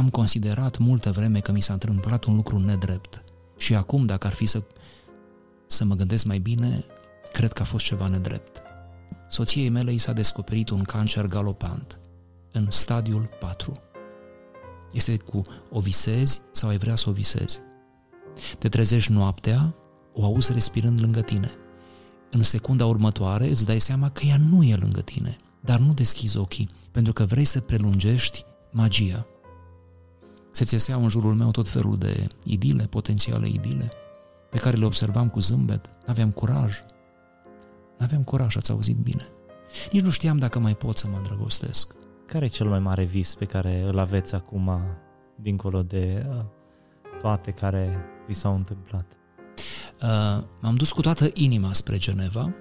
am considerat multă vreme că mi s-a întâmplat un lucru nedrept. Și acum, dacă ar fi să, să mă gândesc mai bine, cred că a fost ceva nedrept. Soției mele i s-a descoperit un cancer galopant, în stadiul 4. Este cu o visezi sau ai vrea să o visezi. Te trezești noaptea, o auzi respirând lângă tine. În secunda următoare îți dai seama că ea nu e lângă tine, dar nu deschizi ochii, pentru că vrei să prelungești magia. Se țeseau în jurul meu tot felul de idile, potențiale idile, pe care le observam cu zâmbet, aveam curaj. N-aveam curaj, ați auzit bine. Nici nu știam dacă mai pot să mă îndrăgostesc. Care e cel mai mare vis pe care îl aveți acum, dincolo de uh, toate care vi s-au întâmplat? Uh, m-am dus cu toată inima spre Geneva,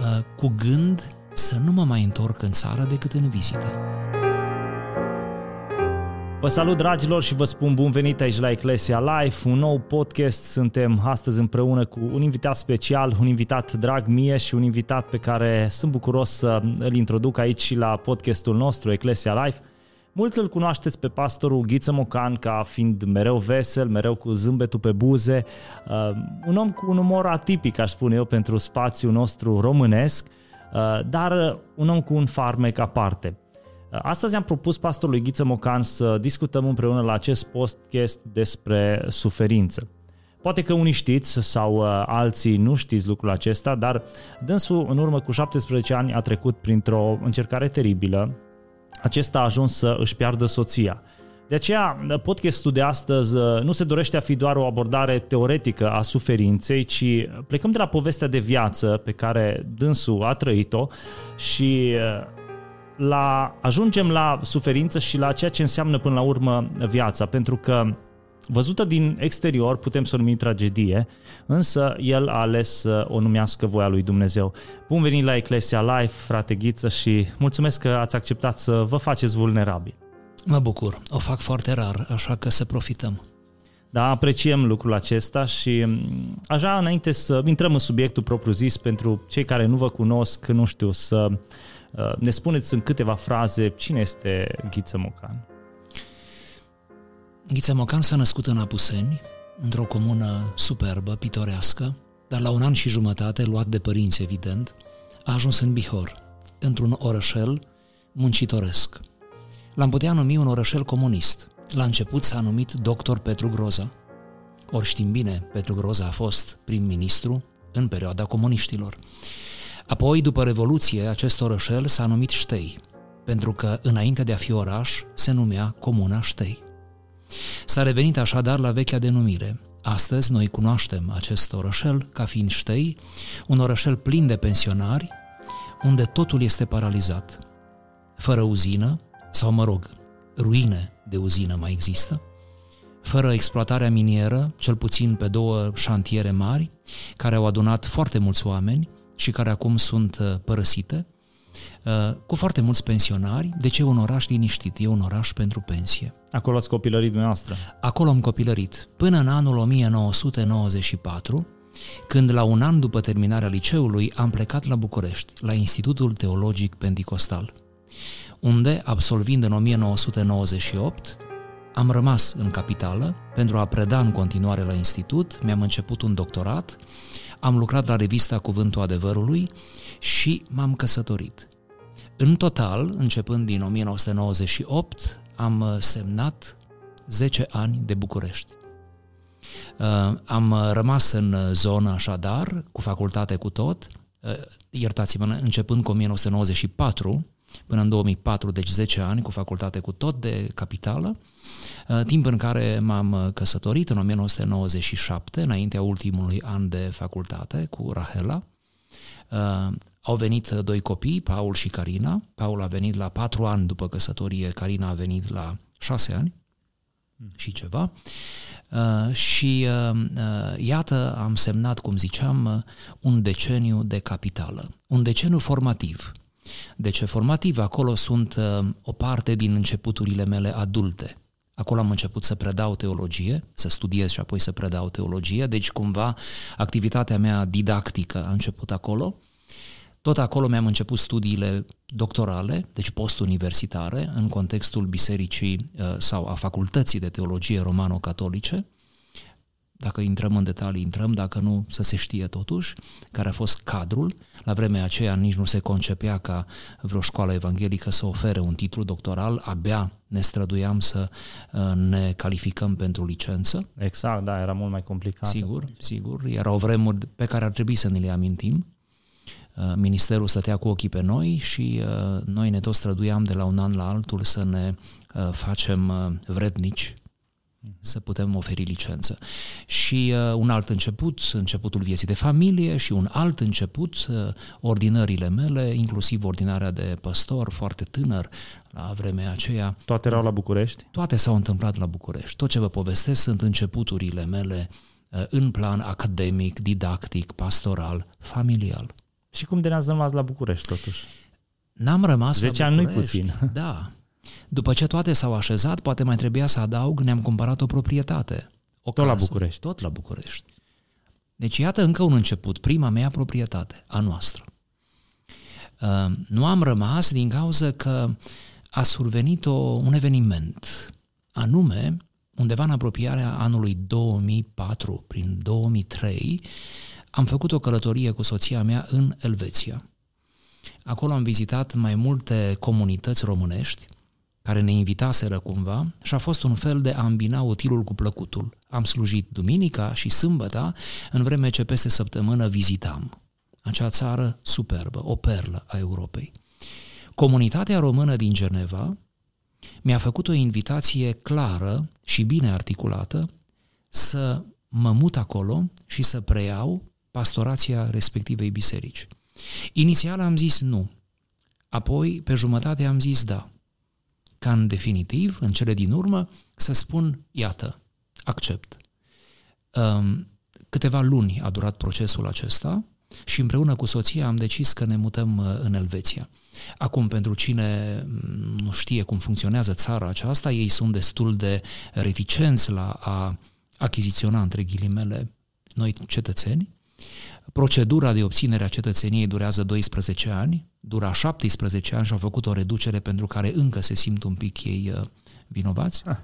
uh, cu gând să nu mă mai întorc în țară decât în vizită. Vă salut dragilor și vă spun bun venit aici la Eclesia Life, un nou podcast. Suntem astăzi împreună cu un invitat special, un invitat drag mie și un invitat pe care sunt bucuros să îl introduc aici și la podcastul nostru Eclesia Life. Mulți îl cunoașteți pe pastorul Ghiță Mocan ca fiind mereu vesel, mereu cu zâmbetul pe buze, uh, un om cu un umor atipic, aș spune eu, pentru spațiul nostru românesc, uh, dar un om cu un farmec aparte. Uh, astăzi am propus pastorului Ghiță Mocan să discutăm împreună la acest podcast despre suferință. Poate că unii știți sau uh, alții nu știți lucrul acesta, dar dânsul în urmă cu 17 ani a trecut printr-o încercare teribilă. Acesta a ajuns să își piardă soția. De aceea, podcastul de astăzi uh, nu se dorește a fi doar o abordare teoretică a suferinței, ci plecăm de la povestea de viață pe care dânsul a trăit-o și la, ajungem la suferință și la ceea ce înseamnă până la urmă viața, pentru că văzută din exterior putem să o numim tragedie, însă el a ales să o numească voia lui Dumnezeu. Bun venit la Eclesia Life, frate Ghiță, și mulțumesc că ați acceptat să vă faceți vulnerabili. Mă bucur, o fac foarte rar, așa că să profităm. Da, apreciem lucrul acesta și așa înainte să intrăm în subiectul propriu-zis pentru cei care nu vă cunosc, nu știu, să Uh, ne spuneți în câteva fraze cine este Ghiță Mocan? Ghiță Mocan s-a născut în Apuseni, într-o comună superbă, pitorească, dar la un an și jumătate, luat de părinți evident, a ajuns în Bihor, într-un orășel muncitoresc. L-am putea numi un orășel comunist. La început s-a numit Dr. Petru Groza. Ori știm bine, Petru Groza a fost prim-ministru în perioada comuniștilor. Apoi, după Revoluție, acest orășel s-a numit Ștei, pentru că, înainte de a fi oraș, se numea Comuna Ștei. S-a revenit așadar la vechea denumire. Astăzi noi cunoaștem acest orășel ca fiind Ștei, un orășel plin de pensionari, unde totul este paralizat. Fără uzină, sau mă rog, ruine de uzină mai există, fără exploatarea minieră, cel puțin pe două șantiere mari, care au adunat foarte mulți oameni, și care acum sunt uh, părăsite, uh, cu foarte mulți pensionari. De ce un oraș liniștit? E un oraș pentru pensie. Acolo ați copilărit dumneavoastră? Acolo am copilărit. Până în anul 1994, când la un an după terminarea liceului am plecat la București, la Institutul Teologic Pentecostal, unde, absolvind în 1998, am rămas în capitală pentru a preda în continuare la institut, mi-am început un doctorat am lucrat la revista Cuvântul Adevărului și m-am căsătorit. În total, începând din 1998, am uh, semnat 10 ani de București. Uh, am uh, rămas în zonă așadar, cu facultate cu tot, iertați-mă, începând cu 1994 până în 2004, deci 10 ani, cu facultate cu tot de capitală, Uh, timp în care m-am uh, căsătorit în 1997, înaintea ultimului an de facultate, cu Rahela. Uh, au venit doi copii, Paul și Carina. Paul a venit la patru ani după căsătorie, Carina a venit la șase ani hmm. și ceva. Uh, și uh, iată, am semnat, cum ziceam, un deceniu de capitală, un deceniu formativ. De ce formativ? Acolo sunt uh, o parte din începuturile mele adulte. Acolo am început să predau teologie, să studiez și apoi să predau teologie, deci cumva activitatea mea didactică a început acolo. Tot acolo mi-am început studiile doctorale, deci postuniversitare, în contextul bisericii uh, sau a facultății de teologie romano-catolice. Dacă intrăm în detalii, intrăm, dacă nu, să se știe totuși care a fost cadrul. La vremea aceea nici nu se concepea ca vreo școală evanghelică să ofere un titlu doctoral, abia ne străduiam să uh, ne calificăm pentru licență. Exact, da, era mult mai complicat. Sigur, sigur. Erau vremuri pe care ar trebui să ne le amintim. Uh, ministerul stătea cu ochii pe noi și uh, noi ne tot străduiam de la un an la altul să ne uh, facem vrednici să putem oferi licență. Și uh, un alt început, începutul vieții de familie și un alt început, uh, ordinările mele, inclusiv ordinarea de păstor, foarte tânăr, la vremea aceea. Toate erau la București? Toate s-au întâmplat la București. Tot ce vă povestesc sunt începuturile mele uh, în plan academic, didactic, pastoral, familial. Și cum de ne-ați rămas la București, totuși? N-am rămas 10 la ani nu puțin. Da. După ce toate s-au așezat, poate mai trebuia să adaug, ne-am cumpărat o proprietate. O tot casă, la București. Tot la București. Deci iată încă un început, prima mea proprietate, a noastră. Uh, nu am rămas din cauza că a survenit o, un eveniment, anume, undeva în apropierea anului 2004, prin 2003, am făcut o călătorie cu soția mea în Elveția. Acolo am vizitat mai multe comunități românești care ne invitaseră cumva și a fost un fel de a îmbina utilul cu plăcutul. Am slujit duminica și sâmbăta, în vreme ce peste săptămână vizitam. Acea țară superbă, o perlă a Europei. Comunitatea română din Geneva mi-a făcut o invitație clară și bine articulată să mă mut acolo și să preiau pastorația respectivei biserici. Inițial am zis nu, apoi pe jumătate am zis da. Ca în definitiv, în cele din urmă, să spun, iată, accept. Um, câteva luni a durat procesul acesta și împreună cu soția am decis că ne mutăm uh, în Elveția. Acum, pentru cine mm, nu știe cum funcționează țara aceasta, ei sunt destul de reticenți la a achiziționa, între ghilimele, noi cetățeni, Procedura de obținere a cetățeniei durează 12 ani, dura 17 ani și au făcut o reducere pentru care încă se simt un pic ei uh, vinovați. Ah.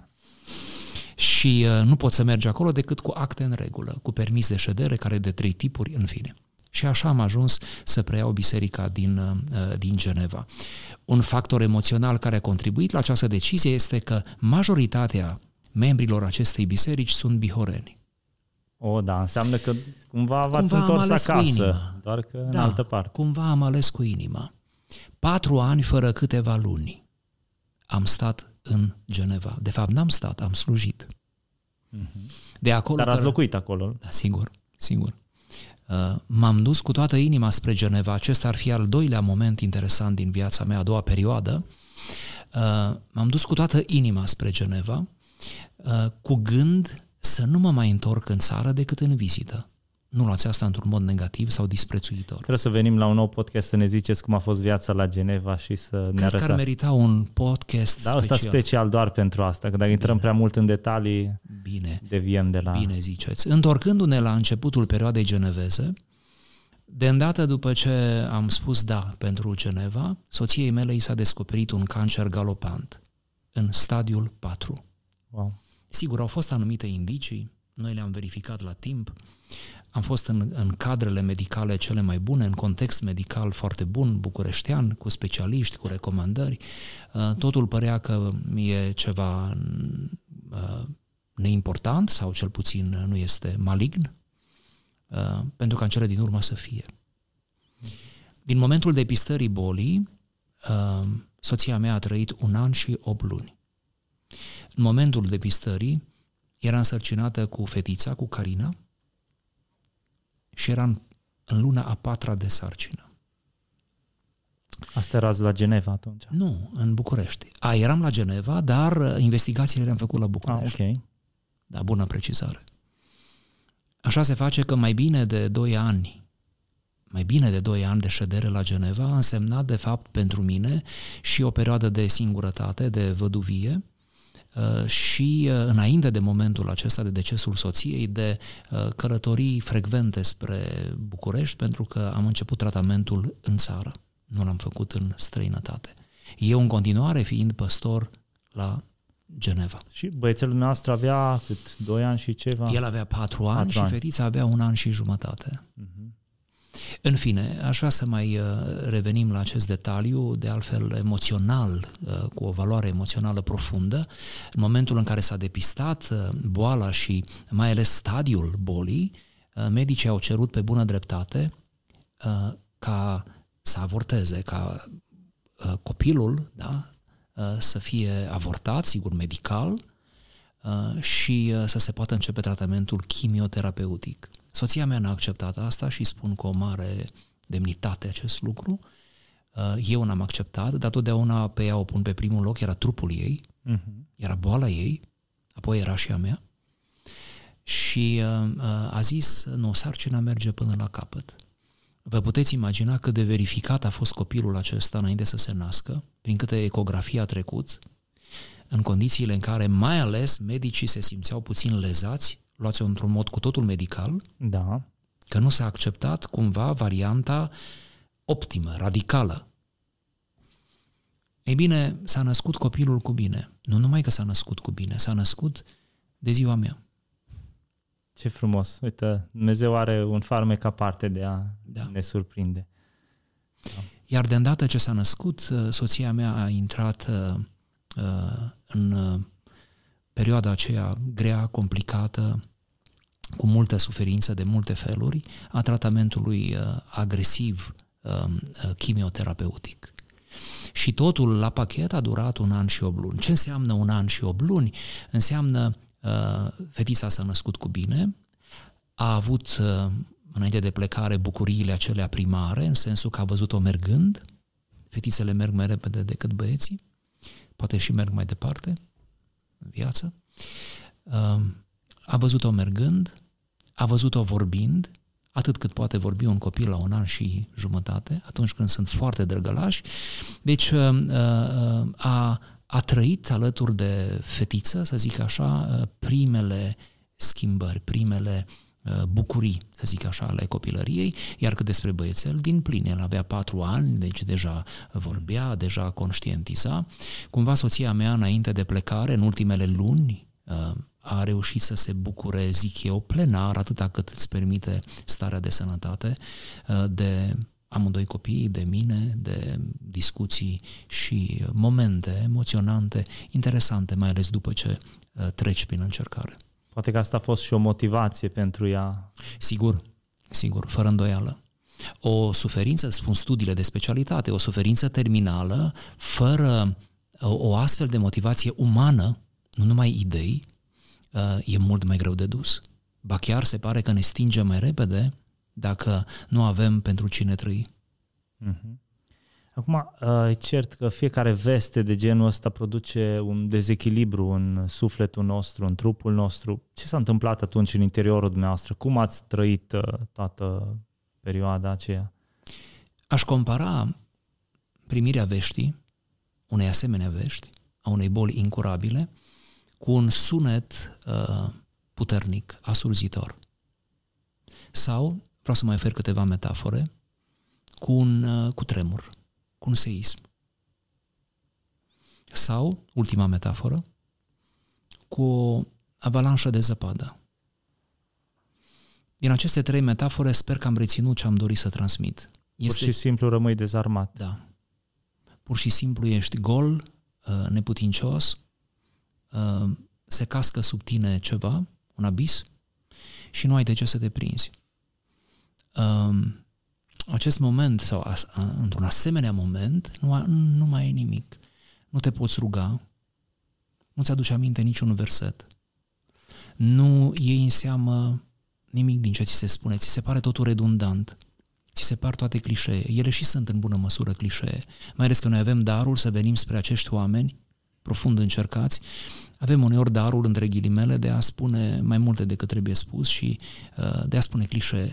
Și uh, nu pot să merge acolo decât cu acte în regulă, cu permis de ședere, care de trei tipuri, în fine. Și așa am ajuns să preiau biserica din, uh, din Geneva. Un factor emoțional care a contribuit la această decizie este că majoritatea membrilor acestei biserici sunt bihoreni. O, da, înseamnă că cumva v-ați cumva întors acasă, doar că da, în altă parte. cumva am ales cu inima. Patru ani fără câteva luni am stat în Geneva. De fapt, n-am stat, am slujit. Mm-hmm. De acolo Dar ați locuit acolo. Da, sigur, sigur. Uh, m-am dus cu toată inima spre Geneva. Acesta ar fi al doilea moment interesant din viața mea, a doua perioadă. Uh, m-am dus cu toată inima spre Geneva, uh, cu gând să nu mă mai întorc în țară decât în vizită. Nu luați asta într-un mod negativ sau disprețuitor. Trebuie să venim la un nou podcast să ne ziceți cum a fost viața la Geneva și să Cred ne arătați. Cred că ar merita un podcast da, special. Da, special doar pentru asta, că dacă Bine. intrăm prea mult în detalii, Bine. deviem de la... Bine ziceți. Întorcându-ne la începutul perioadei geneveze, de îndată după ce am spus da pentru Geneva, soției mele i s-a descoperit un cancer galopant în stadiul 4. Wow. Sigur, au fost anumite indicii, noi le-am verificat la timp, am fost în, în cadrele medicale cele mai bune, în context medical foarte bun, bucureștean, cu specialiști, cu recomandări. Uh, totul părea că e ceva uh, neimportant sau cel puțin nu este malign, uh, pentru ca în cele din urmă să fie. Din momentul depistării bolii, soția mea a trăit un an și 8 luni. În momentul depistării, era însărcinată cu fetița, cu Carina, și era în, în luna a patra de sarcină. Asta erați la Geneva atunci? Nu, în București. A, eram la Geneva, dar uh, investigațiile le-am făcut la București. Ah, ok. Da, bună precizare. Așa se face că mai bine de 2 ani, mai bine de 2 ani de ședere la Geneva a însemnat, de fapt, pentru mine și o perioadă de singurătate, de văduvie, uh, și uh, înainte de momentul acesta de decesul soției, de călătorii frecvente spre București, pentru că am început tratamentul în țară, nu l-am făcut în străinătate. Eu, în continuare, fiind păstor la Geneva. Și băiețelul nostru avea cât? 2 ani și ceva? El avea 4 ani și fetița avea un an și jumătate. Uh-huh. În fine, aș vrea să mai uh, revenim la acest detaliu, de altfel emoțional, uh, cu o valoare emoțională profundă. În momentul în care s-a depistat uh, boala și mai ales stadiul bolii, medicii au cerut pe bună dreptate ca să avorteze, ca copilul da, să fie avortat, sigur, medical, și să se poată începe tratamentul chimioterapeutic. Soția mea n-a acceptat asta și spun cu o mare demnitate acest lucru. Uh, eu n-am acceptat, dar totdeauna pe ea o pun pe primul loc, era trupul ei, uh-huh. era boala ei, apoi era și a mea. Și uh, uh, a zis, nu, sarcina merge până la capăt. Vă puteți imagina cât de verificat a fost copilul acesta înainte să se nască, prin câte ecografie a trecut, în condițiile în care mai ales medicii se simțeau puțin lezați luați-o într-un mod cu totul medical, da. că nu s-a acceptat cumva varianta optimă, radicală. Ei bine, s-a născut copilul cu bine. Nu numai că s-a născut cu bine, s-a născut de ziua mea. Ce frumos. Uite, Dumnezeu are un farmec aparte de a da. ne surprinde. Da. Iar de îndată ce s-a născut, soția mea a intrat uh, uh în uh, perioada aceea grea, complicată, cu multă suferință de multe feluri, a tratamentului uh, agresiv um, uh, chimioterapeutic. Și totul la pachet a durat un an și 8 luni. Ce înseamnă un an și 8 luni? Înseamnă uh, fetița s-a născut cu bine, a avut uh, înainte de plecare bucuriile acelea primare, în sensul că a văzut-o mergând, fetițele merg mai repede decât băieții, poate și merg mai departe în viață. Uh, a văzut-o mergând, a văzut-o vorbind, atât cât poate vorbi un copil la un an și jumătate, atunci când sunt foarte drăgălași. Deci uh, uh, a, a trăit alături de fetiță, să zic așa, uh, primele schimbări, primele bucurii, să zic așa, ale copilăriei, iar cât despre băiețel, din plin, el avea patru ani, deci deja vorbea, deja conștientiza. Cumva soția mea, înainte de plecare, în ultimele luni, a reușit să se bucure, zic eu, plenar, atâta cât îți permite starea de sănătate, uh, de amândoi copii, de mine, de discuții și momente emoționante, interesante, mai ales după ce uh, treci prin încercare. Poate că asta a fost și o motivație pentru ea. Sigur, sigur, fără îndoială. O suferință, spun studiile de specialitate, o suferință terminală, fără o, o astfel de motivație umană, nu numai idei, Uh, e mult mai greu de dus. Ba chiar se pare că ne stinge mai repede dacă nu avem pentru cine trăi. Mm-hmm. Acum, uh, e cert că fiecare veste de genul ăsta produce un dezechilibru în sufletul nostru, în trupul nostru. Ce s-a întâmplat atunci în interiorul dumneavoastră? Cum ați trăit uh, toată perioada aceea? Aș compara primirea veștii, unei asemenea vești, a unei boli incurabile, cu un sunet uh, puternic, asurzitor. Sau, vreau să mai ofer câteva metafore, cu un uh, cu tremur, cu un seism. Sau, ultima metaforă, cu o avalanșă de zăpadă. Din aceste trei metafore sper că am reținut ce am dorit să transmit. Este... Pur și simplu rămâi dezarmat. Da. Pur și simplu ești gol, uh, neputincios, Uh, se cască sub tine ceva, un abis, și nu ai de ce să te prinzi. Um, acest moment, sau într-un asemenea moment, nu, nu mai e nimic. Nu te poți ruga, nu-ți aduce aminte niciun verset, nu iei în seamă nimic din ce ți se spune, ți se pare totul redundant, ți se par toate clișee. Ele și sunt în bună măsură clișee, mai ales că noi avem darul să venim spre acești oameni profund încercați, avem uneori darul, între ghilimele, de a spune mai multe decât trebuie spus și uh, de a spune clișee.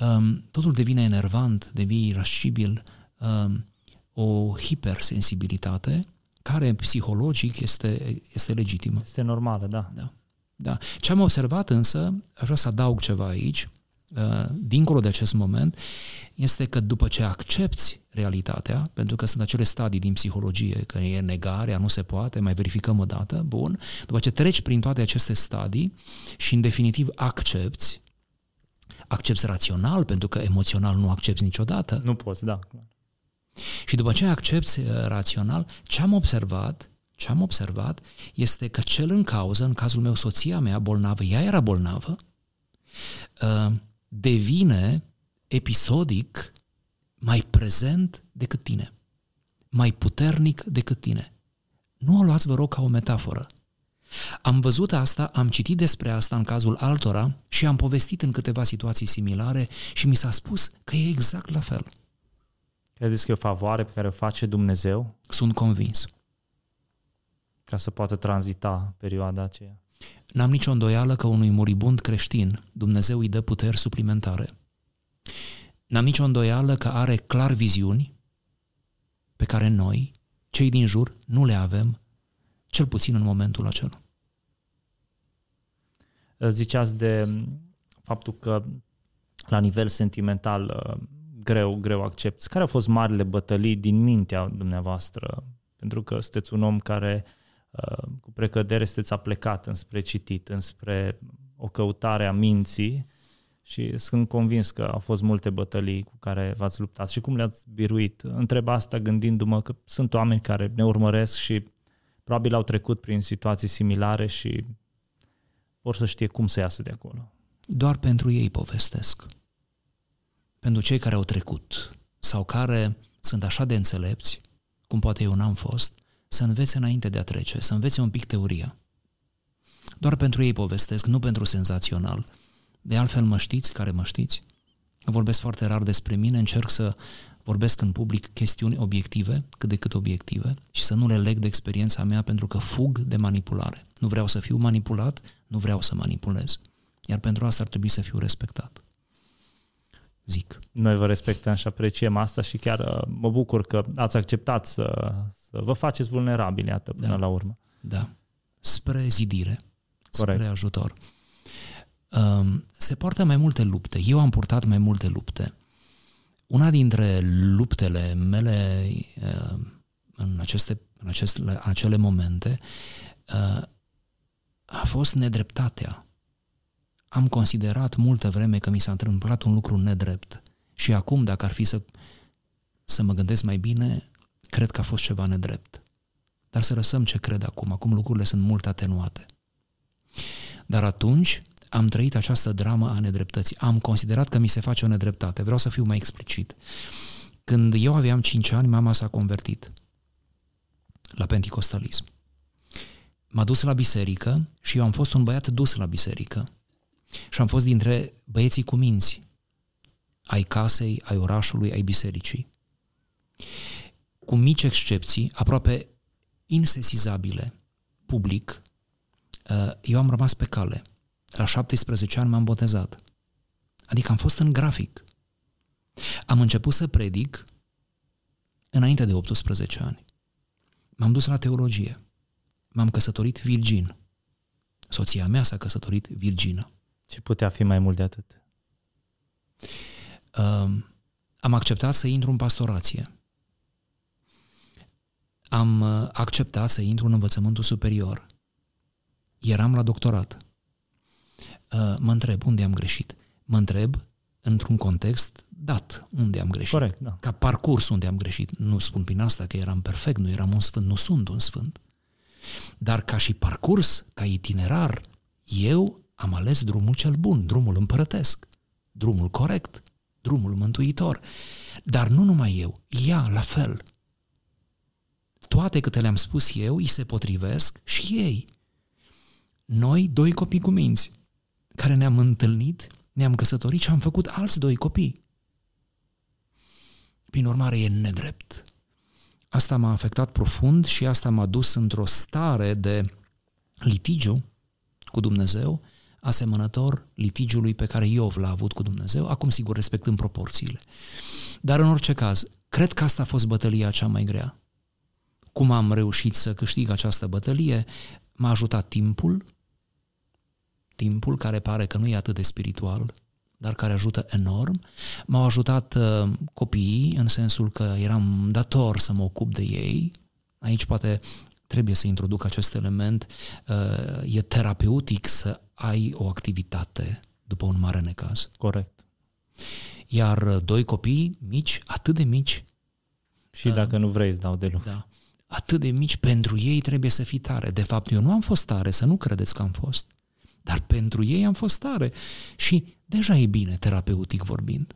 Um, totul devine enervant, devine irascibil, um, o hipersensibilitate care psihologic este, este legitimă. Este normală, da. da. da. Ce am observat însă, aș vrea să adaug ceva aici, uh, dincolo de acest moment, este că după ce accepti realitatea, pentru că sunt acele stadii din psihologie, că e negarea, nu se poate, mai verificăm o dată, bun, după ce treci prin toate aceste stadii și în definitiv accepti, accepti rațional, pentru că emoțional nu accepti niciodată. Nu poți, da. Și după ce accepti uh, rațional, ce am observat, ce am observat este că cel în cauză, în cazul meu soția mea bolnavă, ea era bolnavă, uh, devine episodic mai prezent decât tine, mai puternic decât tine. Nu o luați, vă rog, ca o metaforă. Am văzut asta, am citit despre asta în cazul altora și am povestit în câteva situații similare și mi s-a spus că e exact la fel. Credeți că e o favoare pe care o face Dumnezeu? Sunt convins. Ca să poată tranzita perioada aceea. N-am nicio îndoială că unui moribund creștin Dumnezeu îi dă puteri suplimentare. N-am nicio îndoială că are clar viziuni pe care noi, cei din jur, nu le avem, cel puțin în momentul acela. Ziceați de faptul că la nivel sentimental greu, greu accepti. Care au fost marile bătălii din mintea dumneavoastră? Pentru că sunteți un om care uh, cu precădere sunteți aplecat înspre citit, înspre o căutare a minții și sunt convins că au fost multe bătălii cu care v-ați luptat și cum le-ați biruit. Întreb asta gândindu-mă că sunt oameni care ne urmăresc și probabil au trecut prin situații similare și vor să știe cum să iasă de acolo. Doar pentru ei povestesc pentru cei care au trecut sau care sunt așa de înțelepți, cum poate eu n-am fost, să învețe înainte de a trece, să învețe un pic teoria. Doar pentru ei povestesc, nu pentru senzațional. De altfel mă știți, care mă știți, vorbesc foarte rar despre mine, încerc să vorbesc în public chestiuni obiective, cât de cât obiective, și să nu le leg de experiența mea pentru că fug de manipulare. Nu vreau să fiu manipulat, nu vreau să manipulez. Iar pentru asta ar trebui să fiu respectat zic. Noi vă respectăm și apreciem asta și chiar uh, mă bucur că ați acceptat să, să vă faceți vulnerabili, iată, până da. la urmă. Da. Spre zidire, Corect. spre ajutor. Um, se poartă mai multe lupte. Eu am purtat mai multe lupte. Una dintre luptele mele uh, în, aceste, în aceste, acele momente uh, a fost nedreptatea am considerat multă vreme că mi s-a întâmplat un lucru nedrept. Și acum, dacă ar fi să, să mă gândesc mai bine, cred că a fost ceva nedrept. Dar să lăsăm ce cred acum. Acum lucrurile sunt mult atenuate. Dar atunci am trăit această dramă a nedreptății. Am considerat că mi se face o nedreptate. Vreau să fiu mai explicit. Când eu aveam 5 ani, mama s-a convertit la penticostalism. M-a dus la biserică și eu am fost un băiat dus la biserică. Și am fost dintre băieții cu minți, ai casei, ai orașului, ai bisericii. Cu mici excepții, aproape insesizabile, public, uh, eu am rămas pe cale. La 17 ani m-am botezat. Adică am fost în grafic. Am început să predic înainte de 18 ani. M-am dus la teologie. M-am căsătorit virgin. Soția mea s-a căsătorit virgină. Ce putea fi mai mult de atât? Um, am acceptat să intru în pastorație. Am uh, acceptat să intru în învățământul superior. Eram la doctorat. Uh, mă întreb unde am greșit. Mă întreb într-un context dat unde am greșit. Corect, da. Ca parcurs unde am greșit. Nu spun prin asta că eram perfect, nu eram un sfânt, nu sunt un sfânt. Dar ca și parcurs, ca itinerar, eu am ales drumul cel bun, drumul împărătesc, drumul corect, drumul mântuitor. Dar nu numai eu, ea la fel. Toate câte le-am spus eu, îi se potrivesc și ei. Noi, doi copii cu minți, care ne-am întâlnit, ne-am căsătorit și am făcut alți doi copii. Prin urmare, e nedrept. Asta m-a afectat profund și asta m-a dus într-o stare de litigiu cu Dumnezeu, asemănător litigiului pe care Iov l-a avut cu Dumnezeu, acum sigur respectând proporțiile. Dar în orice caz, cred că asta a fost bătălia cea mai grea. Cum am reușit să câștig această bătălie? M-a ajutat timpul, timpul care pare că nu e atât de spiritual, dar care ajută enorm. M-au ajutat uh, copiii în sensul că eram dator să mă ocup de ei. Aici poate trebuie să introduc acest element. Uh, e terapeutic să ai o activitate după un mare necaz. Corect. Iar uh, doi copii mici, atât de mici. Și dacă uh, nu vrei, îți dau de lucru. Da. Atât de mici, pentru ei trebuie să fii tare. De fapt, eu nu am fost tare, să nu credeți că am fost. Dar pentru ei am fost tare. Și deja e bine, terapeutic vorbind.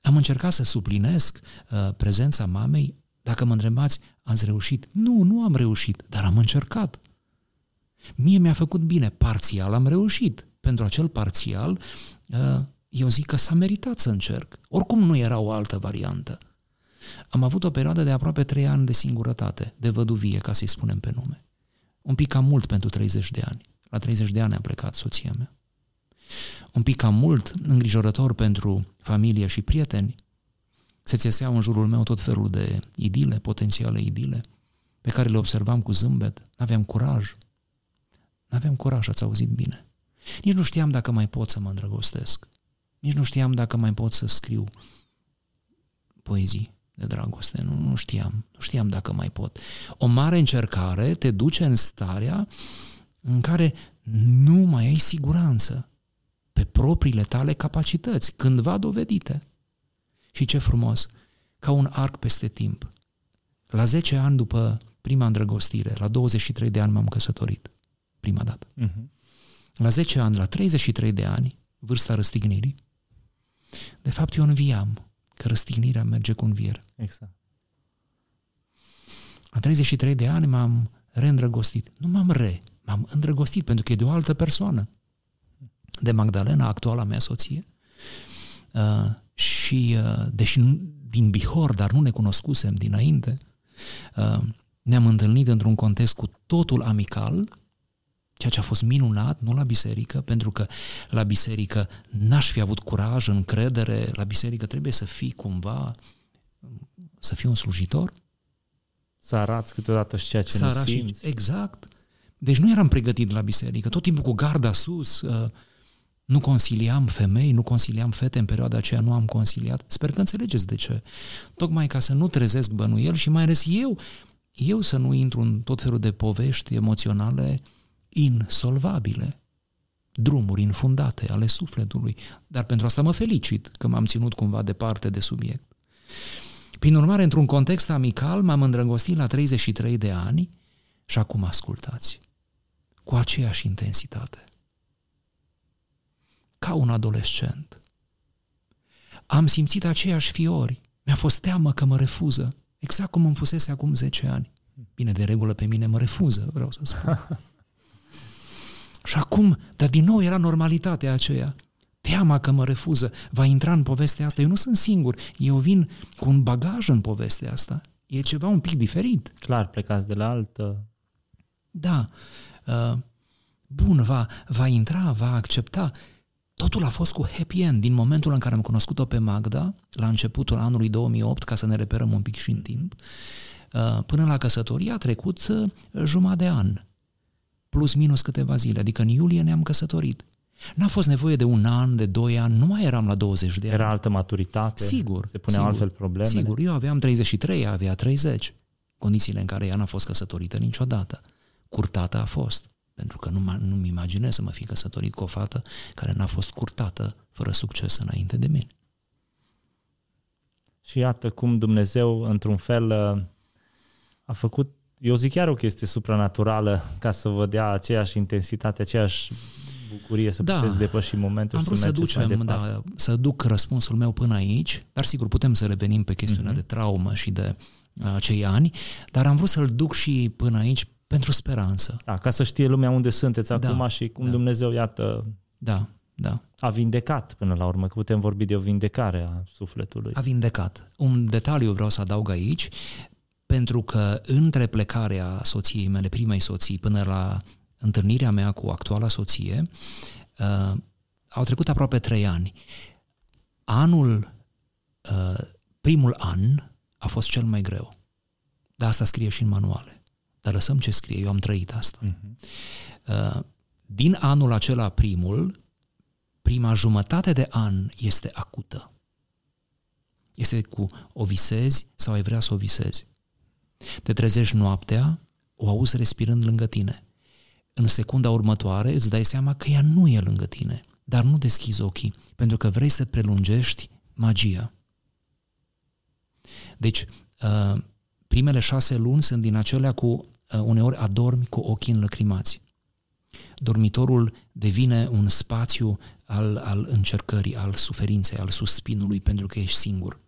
Am încercat să suplinesc uh, prezența mamei. Dacă mă întrebați, ați reușit? Nu, nu am reușit, dar am încercat. Mie mi-a făcut bine, parțial am reușit. Pentru acel parțial, uh, eu zic că s-a meritat să încerc. Oricum nu era o altă variantă. Am avut o perioadă de aproape trei ani de singurătate, de văduvie, ca să-i spunem pe nume. Un pic cam mult pentru 30 de ani. La 30 de ani a plecat soția mea. Un pic cam mult, îngrijorător pentru familie și prieteni. Se țeseau în jurul meu tot felul de idile, potențiale idile, pe care le observam cu zâmbet. N-aveam curaj. N-aveam curaj, ați auzit bine. Nici nu știam dacă mai pot să mă îndrăgostesc. Nici nu știam dacă mai pot să scriu poezii de dragoste. Nu, nu știam. Nu știam dacă mai pot. O mare încercare te duce în starea în care nu mai ai siguranță pe propriile tale capacități, cândva dovedite. Și ce frumos, ca un arc peste timp. La 10 ani după prima îndrăgostire, la 23 de ani m-am căsătorit, prima dată. Uh-huh. La 10 ani, la 33 de ani, vârsta răstignirii, de fapt eu înviam, că răstignirea merge cu înviere. Exact. La 33 de ani m-am reîndrăgostit. Nu m-am re, m-am îndrăgostit pentru că e de o altă persoană. De Magdalena, actuala mea soție. Uh, și, uh, deși din Bihor, dar nu ne cunoscusem dinainte, uh, ne-am întâlnit într-un context cu totul amical, ceea ce a fost minunat, nu la biserică, pentru că la biserică n-aș fi avut curaj, încredere, la biserică trebuie să fii cumva, să fii un slujitor. Să arați câteodată și ceea ce să nu simți. Și, exact. Deci nu eram pregătit la biserică, tot timpul cu garda sus, uh, nu consiliam femei, nu consiliam fete, în perioada aceea nu am consiliat. Sper că înțelegeți de ce. Tocmai ca să nu trezesc bănuiel și mai ales eu, eu să nu intru în tot felul de povești emoționale insolvabile, drumuri infundate ale sufletului. Dar pentru asta mă felicit că m-am ținut cumva departe de subiect. Prin urmare, într-un context amical, m-am îndrăgostit la 33 de ani și acum ascultați cu aceeași intensitate. Ca un adolescent. Am simțit aceiași fiori. Mi-a fost teamă că mă refuză, exact cum îmi fusese acum 10 ani. Bine, de regulă pe mine mă refuză, vreau să spun. și acum, dar din nou era normalitatea aceea. Teama că mă refuză va intra în povestea asta. Eu nu sunt singur. Eu vin cu un bagaj în povestea asta. E ceva un pic diferit. Clar, plecați de la altă... Da. Uh, bun, va, va intra, va accepta. Totul a fost cu happy end din momentul în care am cunoscut-o pe Magda, la începutul anului 2008, ca să ne reperăm un pic și în timp, uh, până la căsătorie a trecut uh, jumătate de an, plus minus câteva zile, adică în iulie ne-am căsătorit. N-a fost nevoie de un an, de doi ani, nu mai eram la 20 de ani. Era altă maturitate? Sigur. Se puneau sigur, altfel probleme? Sigur, eu aveam 33, ea avea 30. Condițiile în care ea n-a fost căsătorită niciodată. Curtată a fost. Pentru că nu, nu-mi imaginez să mă fi căsătorit cu o fată care n-a fost curtată fără succes înainte de mine. Și iată cum Dumnezeu, într-un fel, a făcut, eu zic chiar o chestie supranaturală ca să vă dea aceeași intensitate, aceeași bucurie să da, puteți depăși momentul am vrut să, să ducem, da, să duc răspunsul meu până aici, dar sigur putem să revenim pe chestiunea uh-huh. de traumă și de acei ani, dar am vrut să-l duc și până aici pentru speranță. Da, ca să știe lumea unde sunteți da, acum și cum da. Dumnezeu, iată, da, da. a vindecat până la urmă, că putem vorbi de o vindecare a sufletului. A vindecat. Un detaliu vreau să adaug aici, pentru că între plecarea soției mele, primei soții, până la întâlnirea mea cu actuala soție, uh, au trecut aproape trei ani. Anul, uh, primul an a fost cel mai greu. Dar asta scrie și în manuale. Dar lăsăm ce scrie, eu am trăit asta. Uh-huh. Din anul acela primul, prima jumătate de an este acută. Este cu o visezi sau ai vrea să o visezi. Te trezești noaptea, o auzi respirând lângă tine. În secunda următoare îți dai seama că ea nu e lângă tine, dar nu deschizi ochii, pentru că vrei să prelungești magia. Deci, uh, primele șase luni sunt din acelea cu, uh, uneori adormi cu ochii înlăcrimați. Dormitorul devine un spațiu al, al încercării, al suferinței, al suspinului, pentru că ești singur.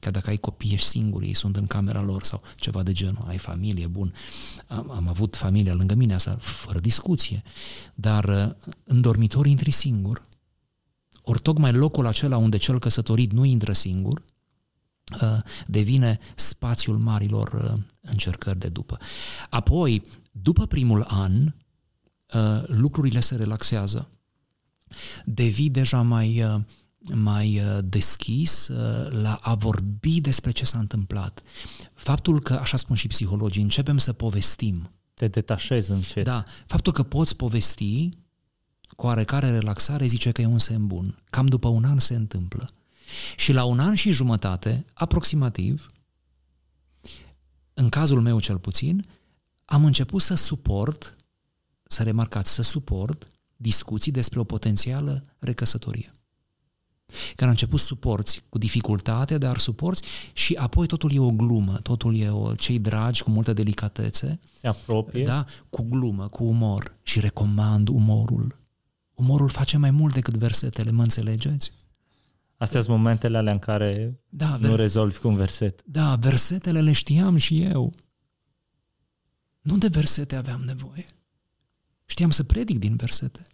Că dacă ai copii, ești singur, ei sunt în camera lor sau ceva de genul, ai familie, bun. Am, am avut familia lângă mine, asta fără discuție. Dar uh, în dormitor intri singur. Ori tocmai locul acela unde cel căsătorit nu intră singur, uh, devine spațiul marilor uh, încercări de după. Apoi, după primul an, lucrurile se relaxează. Devii deja mai mai uh, deschis uh, la a vorbi despre ce s-a întâmplat. Faptul că, așa spun și psihologii, începem să povestim. Te detașezi încet. Da, faptul că poți povesti cu oarecare relaxare zice că e un semn bun. Cam după un an se întâmplă. Și la un an și jumătate, aproximativ, în cazul meu cel puțin, am început să suport, să remarcați, să suport discuții despre o potențială recăsătorie. Când a început suporți cu dificultate, dar suporți și apoi totul e o glumă, totul e o, cei dragi cu multă delicatețe. Se apropie. Da, cu glumă, cu umor și recomand umorul. Umorul face mai mult decât versetele, mă înțelegeți? Astea sunt momentele alea în care da, ver- nu rezolvi cu un verset. Da, versetele le știam și eu. Nu de versete aveam nevoie. Știam să predic din versete.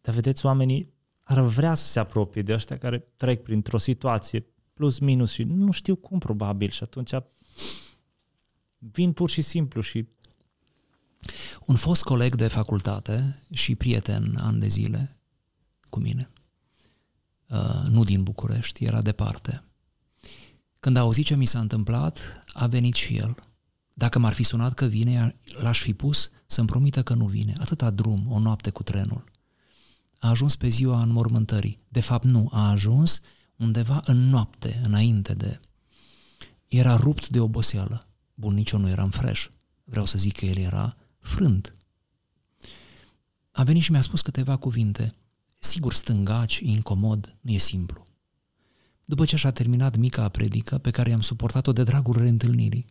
Dar vedeți, oamenii ar vrea să se apropie de ăștia care trec printr-o situație plus minus și nu știu cum probabil și atunci vin pur și simplu și un fost coleg de facultate și prieten ani de zile cu mine, uh, nu din București, era departe. Când a auzit ce mi s-a întâmplat, a venit și el. Dacă m-ar fi sunat că vine, l-aș fi pus să-mi promită că nu vine. Atâta drum, o noapte cu trenul a ajuns pe ziua înmormântării. De fapt, nu, a ajuns undeva în noapte, înainte de... Era rupt de oboseală. Bun, nici eu nu eram fresh. Vreau să zic că el era frânt. A venit și mi-a spus câteva cuvinte. Sigur, stângaci, incomod, nu e simplu. După ce și-a terminat mica predică pe care i-am suportat-o de dragul reîntâlnirii,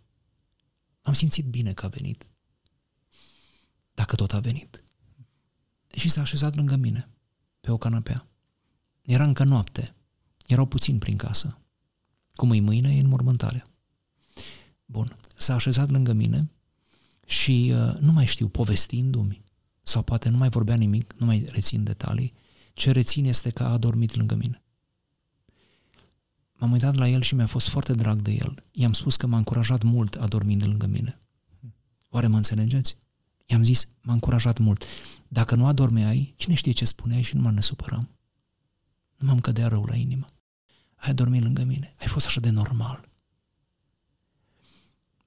am simțit bine că a venit. Dacă tot a venit. Și s-a așezat lângă mine pe o canapea. Era încă noapte. Erau puțin prin casă. Cum e mâine, e în mormântare. Bun. S-a așezat lângă mine și uh, nu mai știu, povestindu-mi, sau poate nu mai vorbea nimic, nu mai rețin detalii, ce rețin este că a adormit lângă mine. M-am uitat la el și mi-a fost foarte drag de el. I-am spus că m-a încurajat mult adormind lângă mine. Oare mă înțelegeți? I-am zis, m-a încurajat mult. Dacă nu adormeai, cine știe ce spuneai și nu mă ne supăram. Nu m-am cădea rău la inimă. Ai dormit lângă mine. Ai fost așa de normal.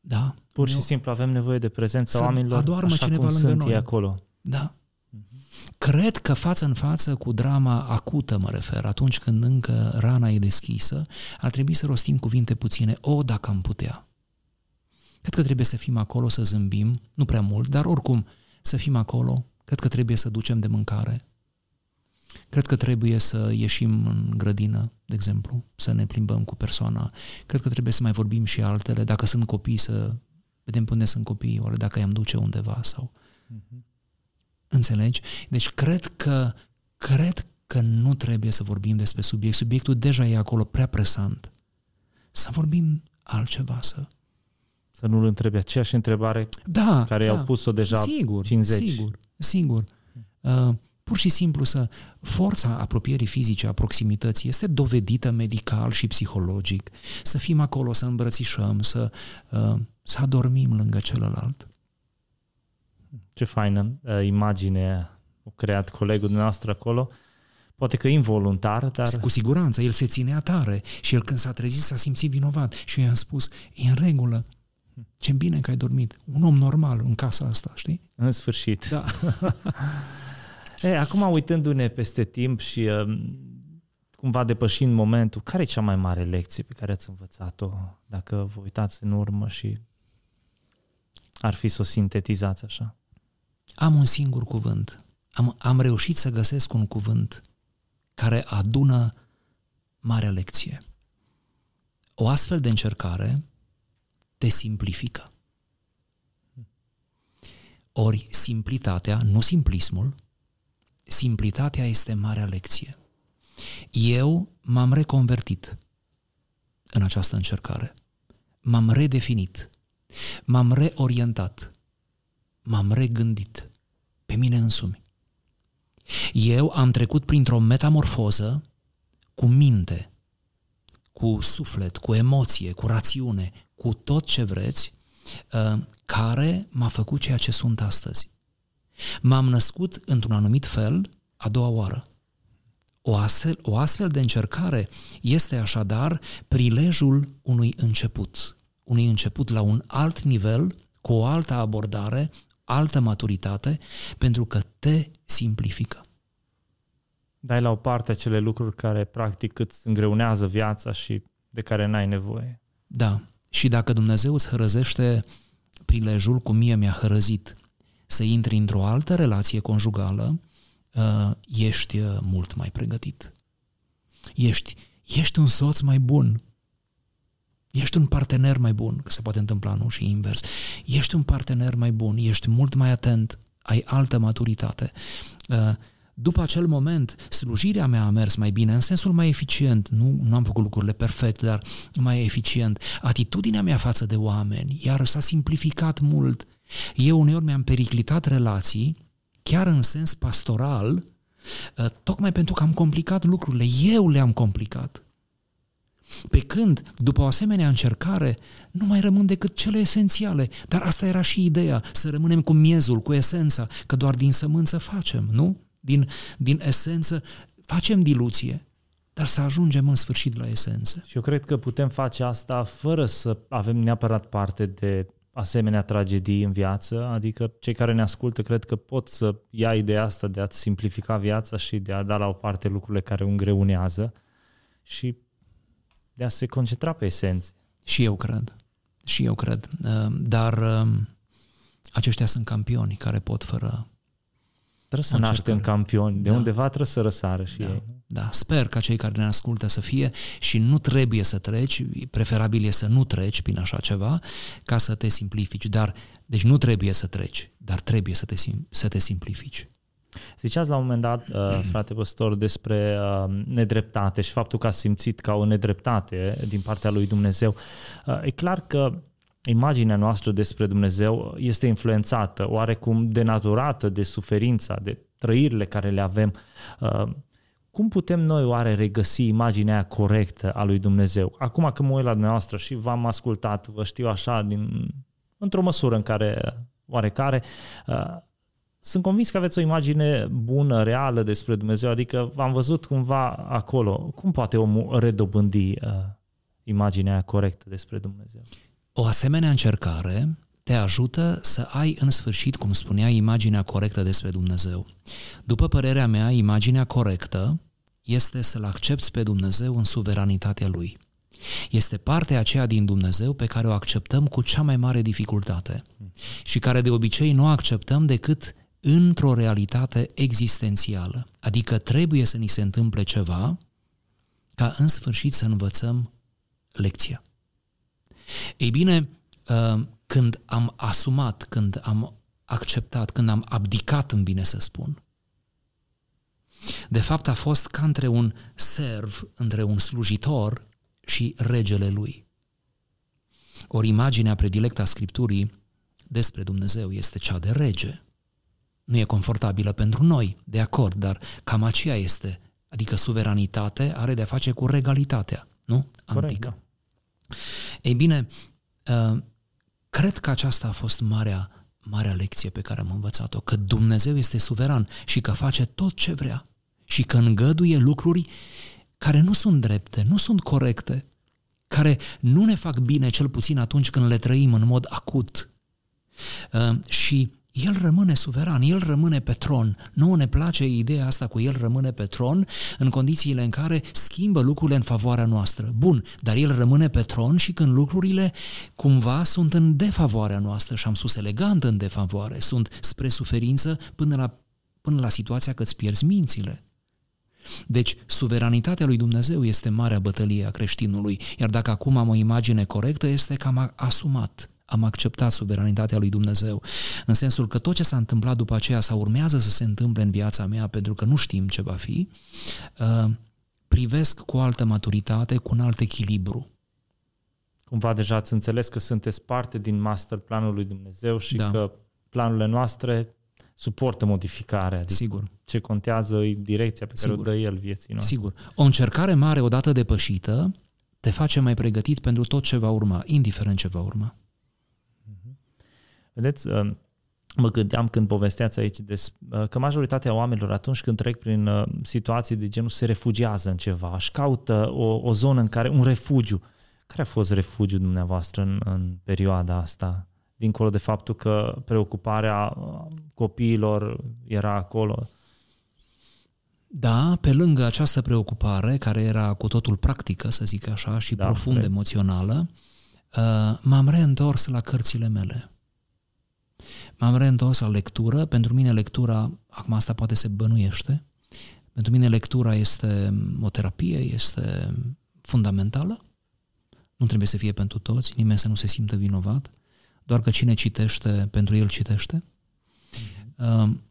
Da? Pur și simplu avem nevoie de prezența oamenilor adoarmă așa cineva cum lângă sunt noi. ei acolo. Da. Cred că față în față cu drama acută, mă refer, atunci când încă rana e deschisă, ar trebui să rostim cuvinte puține. O, dacă am putea. Cred că trebuie să fim acolo, să zâmbim, nu prea mult, dar oricum să fim acolo. Cred că trebuie să ducem de mâncare. Cred că trebuie să ieșim în grădină, de exemplu, să ne plimbăm cu persoana. Cred că trebuie să mai vorbim și altele. Dacă sunt copii, să vedem pe unde sunt copiii, ori dacă i-am duce undeva sau... Uh-huh. Înțelegi? Deci cred că, cred că nu trebuie să vorbim despre subiect. Subiectul deja e acolo prea presant. Să vorbim altceva, să să nu-l întrebi aceeași întrebare da, care da. i-au pus-o deja sigur, 50. Sigur, sigur. Uh, pur și simplu să forța apropierii fizice, a proximității este dovedită medical și psihologic. Să fim acolo, să îmbrățișăm, să, uh, să adormim lângă celălalt. Ce faină uh, imagine a creat colegul nostru acolo. Poate că involuntar, dar... Cu siguranță, el se ținea tare și el când s-a trezit s-a simțit vinovat și eu i-am spus, e în regulă, Ce bine că ai dormit. Un om normal în casa asta, știi? În sfârșit. Da. e, acum uitându-ne peste timp și uh, cumva depășind momentul, care e cea mai mare lecție pe care ați învățat-o dacă vă uitați în urmă și ar fi să o sintetizați așa? Am un singur cuvânt. Am, am reușit să găsesc un cuvânt care adună marea lecție. O astfel de încercare te simplifică. Ori simplitatea, nu simplismul, simplitatea este marea lecție. Eu m-am reconvertit în această încercare. M-am redefinit. M-am reorientat. M-am regândit pe mine însumi. Eu am trecut printr-o metamorfoză cu minte, cu suflet, cu emoție, cu rațiune, cu tot ce vreți, uh, care m-a făcut ceea ce sunt astăzi. M-am născut într-un anumit fel a doua oară. O astfel, o astfel de încercare este așadar prilejul unui început, unui început la un alt nivel, cu o altă abordare, altă maturitate, pentru că te simplifică. Dai la o parte acele lucruri care practic îți îngreunează viața și de care n-ai nevoie. Da, și dacă Dumnezeu îți hărăzește prilejul, cum mie mi-a hărăzit, să intri într-o altă relație conjugală, uh, ești uh, mult mai pregătit. Ești, ești un soț mai bun. Ești un partener mai bun, că se poate întâmpla, nu? Și invers. Ești un partener mai bun, ești mult mai atent, ai altă maturitate. Uh, după acel moment, slujirea mea a mers mai bine, în sensul mai eficient. Nu, nu am făcut lucrurile perfect, dar mai eficient. Atitudinea mea față de oameni, iar s-a simplificat mult. Eu uneori mi-am periclitat relații, chiar în sens pastoral, ă, tocmai pentru că am complicat lucrurile. Eu le-am complicat. Pe când, după o asemenea încercare, nu mai rămân decât cele esențiale. Dar asta era și ideea, să rămânem cu miezul, cu esența, că doar din sămânță facem, nu? Din, din esență, facem diluție, dar să ajungem în sfârșit la esență. Și eu cred că putem face asta fără să avem neapărat parte de asemenea tragedii în viață, adică cei care ne ascultă cred că pot să ia ideea asta de a-ți simplifica viața și de a da la o parte lucrurile care o îngreunează și de a se concentra pe esențe. Și eu cred. Și eu cred. Dar um, aceștia sunt campioni care pot fără Trebuie să naștem campioni, de da. undeva trebuie să răsară și da. ei. Da, sper ca cei care ne ascultă să fie și nu trebuie să treci, preferabil e să nu treci prin așa ceva, ca să te simplifici. Dar, deci nu trebuie să treci, dar trebuie să te, să te simplifici. Ziceați la un moment dat, uh, frate păstor, despre uh, nedreptate și faptul că a simțit ca o nedreptate din partea lui Dumnezeu. Uh, e clar că imaginea noastră despre Dumnezeu este influențată, oarecum denaturată de suferința, de trăirile care le avem. Uh, cum putem noi oare regăsi imaginea corectă a lui Dumnezeu? Acum că mă uit la dumneavoastră și v-am ascultat, vă știu așa, din, într-o măsură în care oarecare, uh, sunt convins că aveți o imagine bună, reală despre Dumnezeu, adică v-am văzut cumva acolo. Cum poate omul redobândi uh, imaginea corectă despre Dumnezeu? O asemenea încercare te ajută să ai în sfârșit, cum spunea, imaginea corectă despre Dumnezeu. După părerea mea, imaginea corectă este să-L accepti pe Dumnezeu în suveranitatea Lui. Este partea aceea din Dumnezeu pe care o acceptăm cu cea mai mare dificultate și care de obicei nu acceptăm decât într-o realitate existențială. Adică trebuie să ni se întâmple ceva ca în sfârșit să învățăm lecția. Ei bine, uh, când am asumat, când am acceptat, când am abdicat, în bine să spun, de fapt a fost ca între un serv, între un slujitor și regele lui. Ori imaginea predilectă a Scripturii despre Dumnezeu este cea de rege. Nu e confortabilă pentru noi, de acord, dar cam aceea este. Adică suveranitate are de-a face cu regalitatea, nu? Corect, Antică. Da. Ei bine, uh, cred că aceasta a fost marea, marea lecție pe care am învățat-o, că Dumnezeu este suveran și că face tot ce vrea și că îngăduie lucruri care nu sunt drepte, nu sunt corecte, care nu ne fac bine cel puțin atunci când le trăim în mod acut. Uh, și el rămâne suveran, el rămâne pe tron. Nu ne place ideea asta cu el rămâne pe tron în condițiile în care schimbă lucrurile în favoarea noastră. Bun, dar el rămâne pe tron și când lucrurile cumva sunt în defavoarea noastră și am spus elegant în defavoare, sunt spre suferință până la, până la situația că îți pierzi mințile. Deci, suveranitatea lui Dumnezeu este marea bătălie a creștinului, iar dacă acum am o imagine corectă, este că am asumat am acceptat suveranitatea lui Dumnezeu, în sensul că tot ce s-a întâmplat după aceea sau urmează să se întâmple în viața mea, pentru că nu știm ce va fi, uh, privesc cu altă maturitate, cu un alt echilibru. Cumva deja ați înțeles că sunteți parte din master planul lui Dumnezeu și da. că planurile noastre suportă modificarea. Adică Sigur. Ce contează e direcția pe care Sigur. o dă El vieții noastre. Sigur. O încercare mare odată depășită te face mai pregătit pentru tot ce va urma, indiferent ce va urma. Vedeți, uh, mă gândeam când povesteați aici des, uh, că majoritatea oamenilor atunci când trec prin uh, situații de genul se refugiază în ceva, își caută o, o zonă în care, un refugiu. Care a fost refugiul dumneavoastră în, în perioada asta? Dincolo de faptul că preocuparea copiilor era acolo. Da, pe lângă această preocupare, care era cu totul practică, să zic așa, și da, profund cred. emoțională, m-am reîntors la cărțile mele. M-am reîntors la lectură. Pentru mine lectura, acum asta poate se bănuiește, pentru mine lectura este o terapie, este fundamentală. Nu trebuie să fie pentru toți, nimeni să nu se simtă vinovat, doar că cine citește, pentru el citește.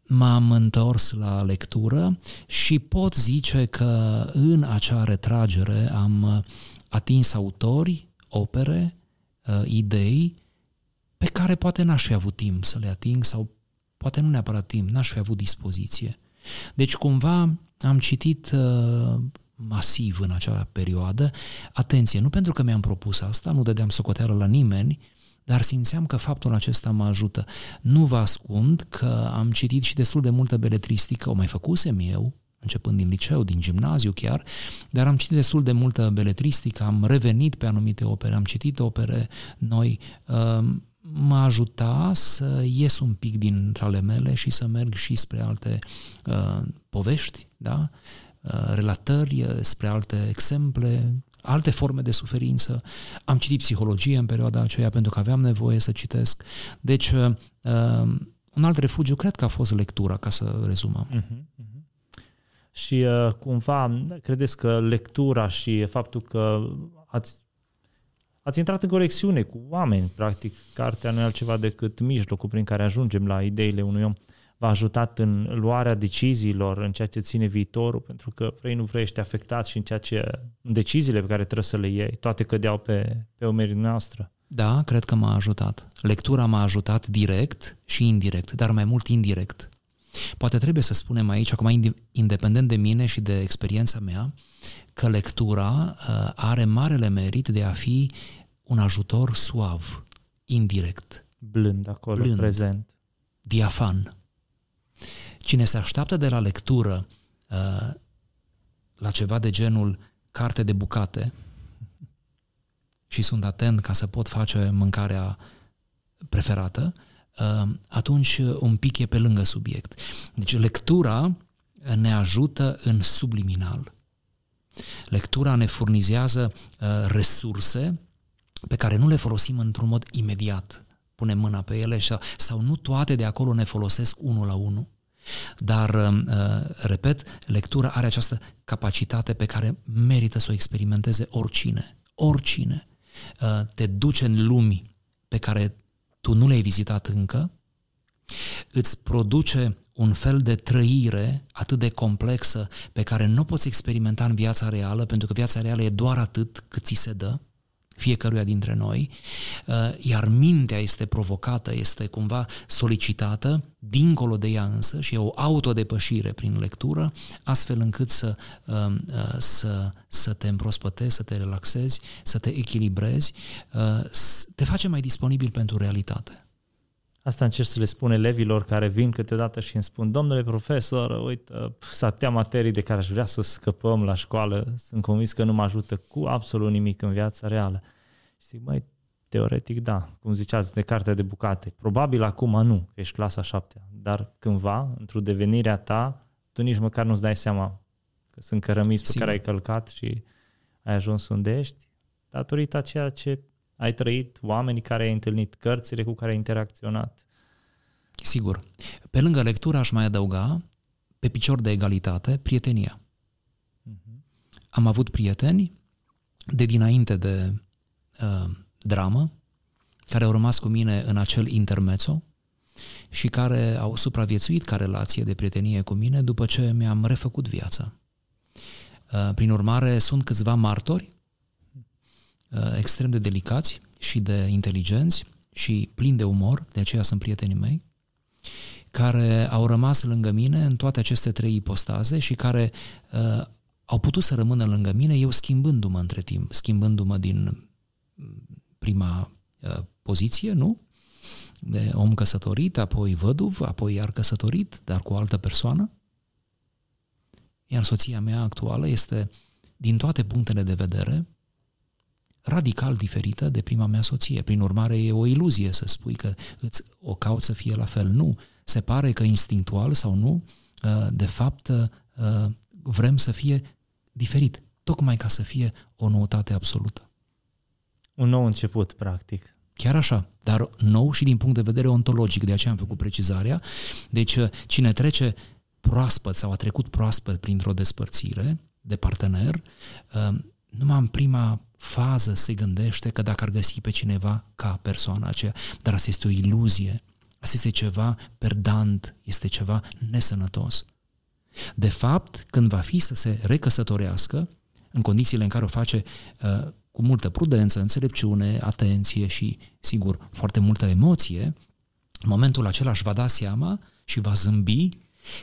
M-am întors la lectură și pot zice că în acea retragere am atins autori, opere, idei pe care poate n-aș fi avut timp să le ating sau poate nu neapărat timp, n-aș fi avut dispoziție. Deci cumva am citit uh, masiv în acea perioadă. Atenție, nu pentru că mi-am propus asta, nu dădeam socoteală la nimeni, dar simțeam că faptul acesta mă ajută. Nu vă ascund că am citit și destul de multă beletristică, o mai făcusem eu, începând din liceu, din gimnaziu chiar, dar am citit destul de multă beletristică, am revenit pe anumite opere, am citit opere noi, uh, mă ajuta să ies un pic din ale mele și să merg și spre alte uh, povești, da? uh, relatări, uh, spre alte exemple, alte forme de suferință. Am citit psihologie în perioada aceea pentru că aveam nevoie să citesc. Deci, uh, uh, un alt refugiu cred că a fost lectura, ca să rezumăm. Uh-huh, uh-huh. Și uh, cumva, credeți că lectura și faptul că ați ați intrat în conexiune cu oameni, practic. Cartea nu e altceva decât mijlocul prin care ajungem la ideile unui om. V-a ajutat în luarea deciziilor, în ceea ce ține viitorul, pentru că vrei, nu vrei, ești afectat și în ceea ce, în deciziile pe care trebuie să le iei. Toate cădeau pe, pe umerii noastră. Da, cred că m-a ajutat. Lectura m-a ajutat direct și indirect, dar mai mult indirect. Poate trebuie să spunem aici, acum independent de mine și de experiența mea, că lectura uh, are marele merit de a fi un ajutor suav, indirect. Blând acolo, blând, prezent. Diafan. Cine se așteaptă de la lectură uh, la ceva de genul carte de bucate și sunt atent ca să pot face mâncarea preferată, uh, atunci un pic e pe lângă subiect. Deci lectura ne ajută în subliminal. Lectura ne furnizează uh, resurse pe care nu le folosim într-un mod imediat. Punem mâna pe ele sau, sau nu toate de acolo ne folosesc unul la unul. Dar, uh, repet, lectura are această capacitate pe care merită să o experimenteze oricine. Oricine. Uh, te duce în lumi pe care tu nu le-ai vizitat încă, îți produce un fel de trăire atât de complexă pe care nu poți experimenta în viața reală, pentru că viața reală e doar atât cât ți se dă, fiecăruia dintre noi, uh, iar mintea este provocată, este cumva solicitată dincolo de ea însă și e o autodepășire prin lectură, astfel încât să, uh, uh, să, să te împrospătezi, să te relaxezi, să te echilibrezi, te face mai disponibil pentru realitate. Asta încerc să le spun elevilor care vin câteodată și îmi spun, domnule profesor, uite, s atâtea materii de care aș vrea să scăpăm la școală, sunt convins că nu mă ajută cu absolut nimic în viața reală. Și zic, măi, teoretic da, cum ziceați, de carte de bucate. Probabil acum nu, că ești clasa șaptea, dar cândva, într-o devenirea ta, tu nici măcar nu-ți dai seama că sunt cărămiți pe care ai călcat și ai ajuns unde ești, datorită ceea ce ai trăit, oamenii care ai întâlnit, cărțile cu care ai interacționat. Sigur. Pe lângă lectură aș mai adăuga, pe picior de egalitate, prietenia. Uh-huh. Am avut prieteni de dinainte de uh, dramă, care au rămas cu mine în acel intermezzo și care au supraviețuit ca relație de prietenie cu mine după ce mi-am refăcut viața. Uh, prin urmare, sunt câțiva martori uh, extrem de delicați și de inteligenți și plini de umor, de aceea sunt prietenii mei, care au rămas lângă mine în toate aceste trei ipostaze și care uh, au putut să rămână lângă mine, eu schimbându-mă între timp, schimbându-mă din prima uh, poziție, nu? De om căsătorit, apoi văduv, apoi iar căsătorit, dar cu o altă persoană. Iar soția mea actuală este, din toate punctele de vedere, radical diferită de prima mea soție. Prin urmare, e o iluzie să spui că îți o cauți să fie la fel. Nu. Se pare că instinctual sau nu, uh, de fapt, uh, vrem să fie diferit, tocmai ca să fie o noutate absolută. Un nou început, practic. Chiar așa, dar nou și din punct de vedere ontologic, de aceea am făcut precizarea. Deci, uh, cine trece proaspăt sau a trecut proaspăt printr-o despărțire de partener, numai în prima fază se gândește că dacă ar găsi pe cineva ca persoana aceea, dar asta este o iluzie, asta este ceva perdant, este ceva nesănătos. De fapt, când va fi să se recăsătorească, în condițiile în care o face uh, cu multă prudență, înțelepciune, atenție și, sigur, foarte multă emoție, în momentul acela își va da seama și va zâmbi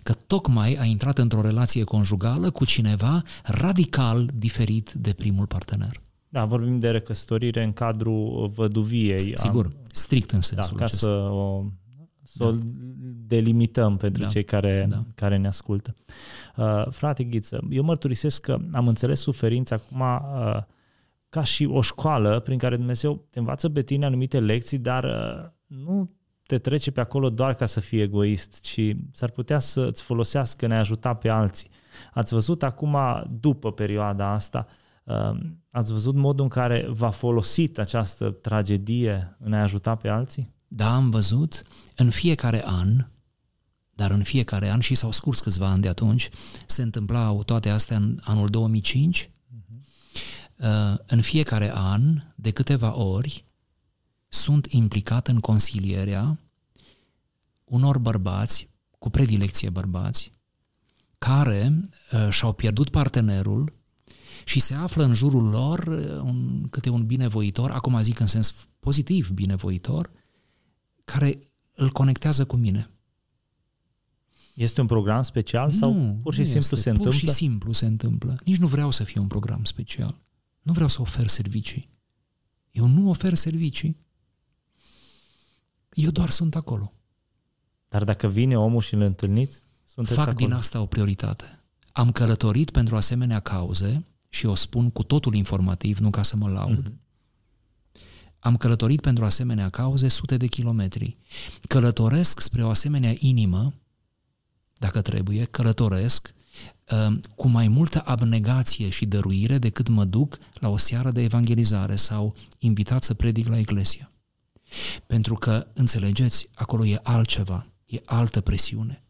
că tocmai a intrat într-o relație conjugală cu cineva radical diferit de primul partener. Da, vorbim de recăsătorire în cadrul văduviei. Sigur, Am, strict în sensul da, ca acesta. să o, să da. o delimităm pentru da. cei care, da. care ne ascultă. Uh, frate Ghiță, eu mărturisesc că am înțeles suferința acum uh, ca și o școală prin care Dumnezeu te învață pe tine anumite lecții, dar uh, nu te trece pe acolo doar ca să fii egoist, ci s-ar putea să îți folosească ne ajuta pe alții. Ați văzut acum, după perioada asta, uh, ați văzut modul în care v-a folosit această tragedie în a ajuta pe alții? Da, am văzut. În fiecare an, dar în fiecare an, și s-au scurs câțiva ani de atunci, se întâmplau toate astea în anul 2005, uh-huh. în fiecare an, de câteva ori, sunt implicat în consilierea unor bărbați, cu predilecție bărbați, care uh, și-au pierdut partenerul și se află în jurul lor uh, un, câte un binevoitor, acum zic în sens pozitiv binevoitor, care îl conectează cu mine. Este un program special sau nu, pur și simplu este. se întâmplă? Pur și simplu se întâmplă. Nici nu vreau să fie un program special. Nu vreau să ofer servicii. Eu nu ofer servicii. Eu doar sunt acolo. Dar dacă vine omul și îl întâlniți, sunteți Fac acolo. din asta o prioritate. Am călătorit pentru asemenea cauze și o spun cu totul informativ, nu ca să mă laud. Mm-hmm. Am călătorit pentru asemenea cauze sute de kilometri. Călătoresc spre o asemenea inimă, dacă trebuie, călătoresc uh, cu mai multă abnegație și dăruire decât mă duc la o seară de evangelizare sau invitat să predic la iglesia. Pentru că, înțelegeți, acolo e altceva, e altă presiune.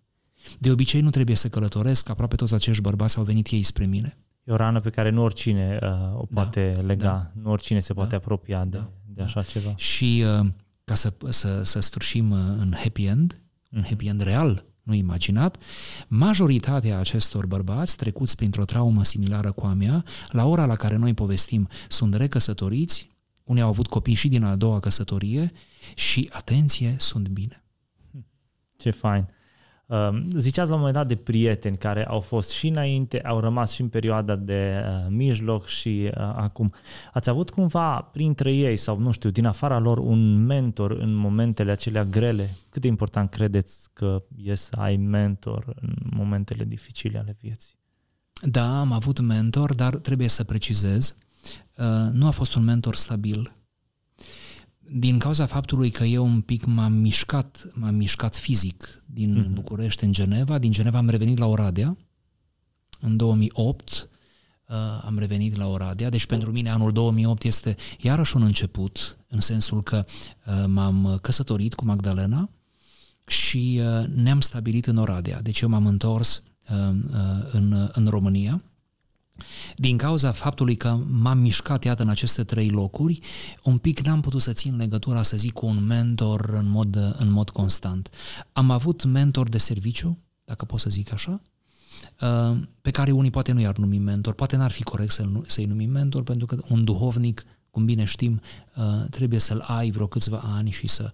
De obicei nu trebuie să călătoresc, aproape toți acești bărbați au venit ei spre mine. E o rană pe care nu oricine uh, o da, poate da, lega, da, nu oricine se da, poate apropia de, da, de așa da. ceva. Și uh, ca să, să, să sfârșim uh, în happy end, în mhm. happy end real, nu imaginat, majoritatea acestor bărbați trecuți printr-o traumă similară cu a mea, la ora la care noi povestim, sunt recăsătoriți, unii au avut copii și din a doua căsătorie și, atenție, sunt bine. Ce fain! Um, ziceați la un moment dat de prieteni care au fost și înainte, au rămas și în perioada de uh, mijloc și uh, acum. Ați avut cumva printre ei sau, nu știu, din afara lor un mentor în momentele acelea grele? Cât de important credeți că e să ai mentor în momentele dificile ale vieții? Da, am avut mentor, dar trebuie să precizez, uh, nu a fost un mentor stabil din cauza faptului că eu un pic m-am mișcat, m-am mișcat fizic din uh-huh. București în Geneva, din Geneva am revenit la Oradea, în 2008 uh, am revenit la Oradea, deci pentru mine anul 2008 este iarăși un început, în sensul că uh, m-am căsătorit cu Magdalena și uh, ne-am stabilit în Oradea, deci eu m-am întors uh, uh, în, în România, din cauza faptului că m-am mișcat, iată, în aceste trei locuri, un pic n-am putut să țin legătura, să zic, cu un mentor în mod, în mod constant. Am avut mentor de serviciu, dacă pot să zic așa, uh, pe care unii poate nu i-ar numi mentor, poate n-ar fi corect să-l, să-i numim mentor, pentru că un duhovnic cum bine știm, uh, trebuie să-l ai vreo câțiva ani și să...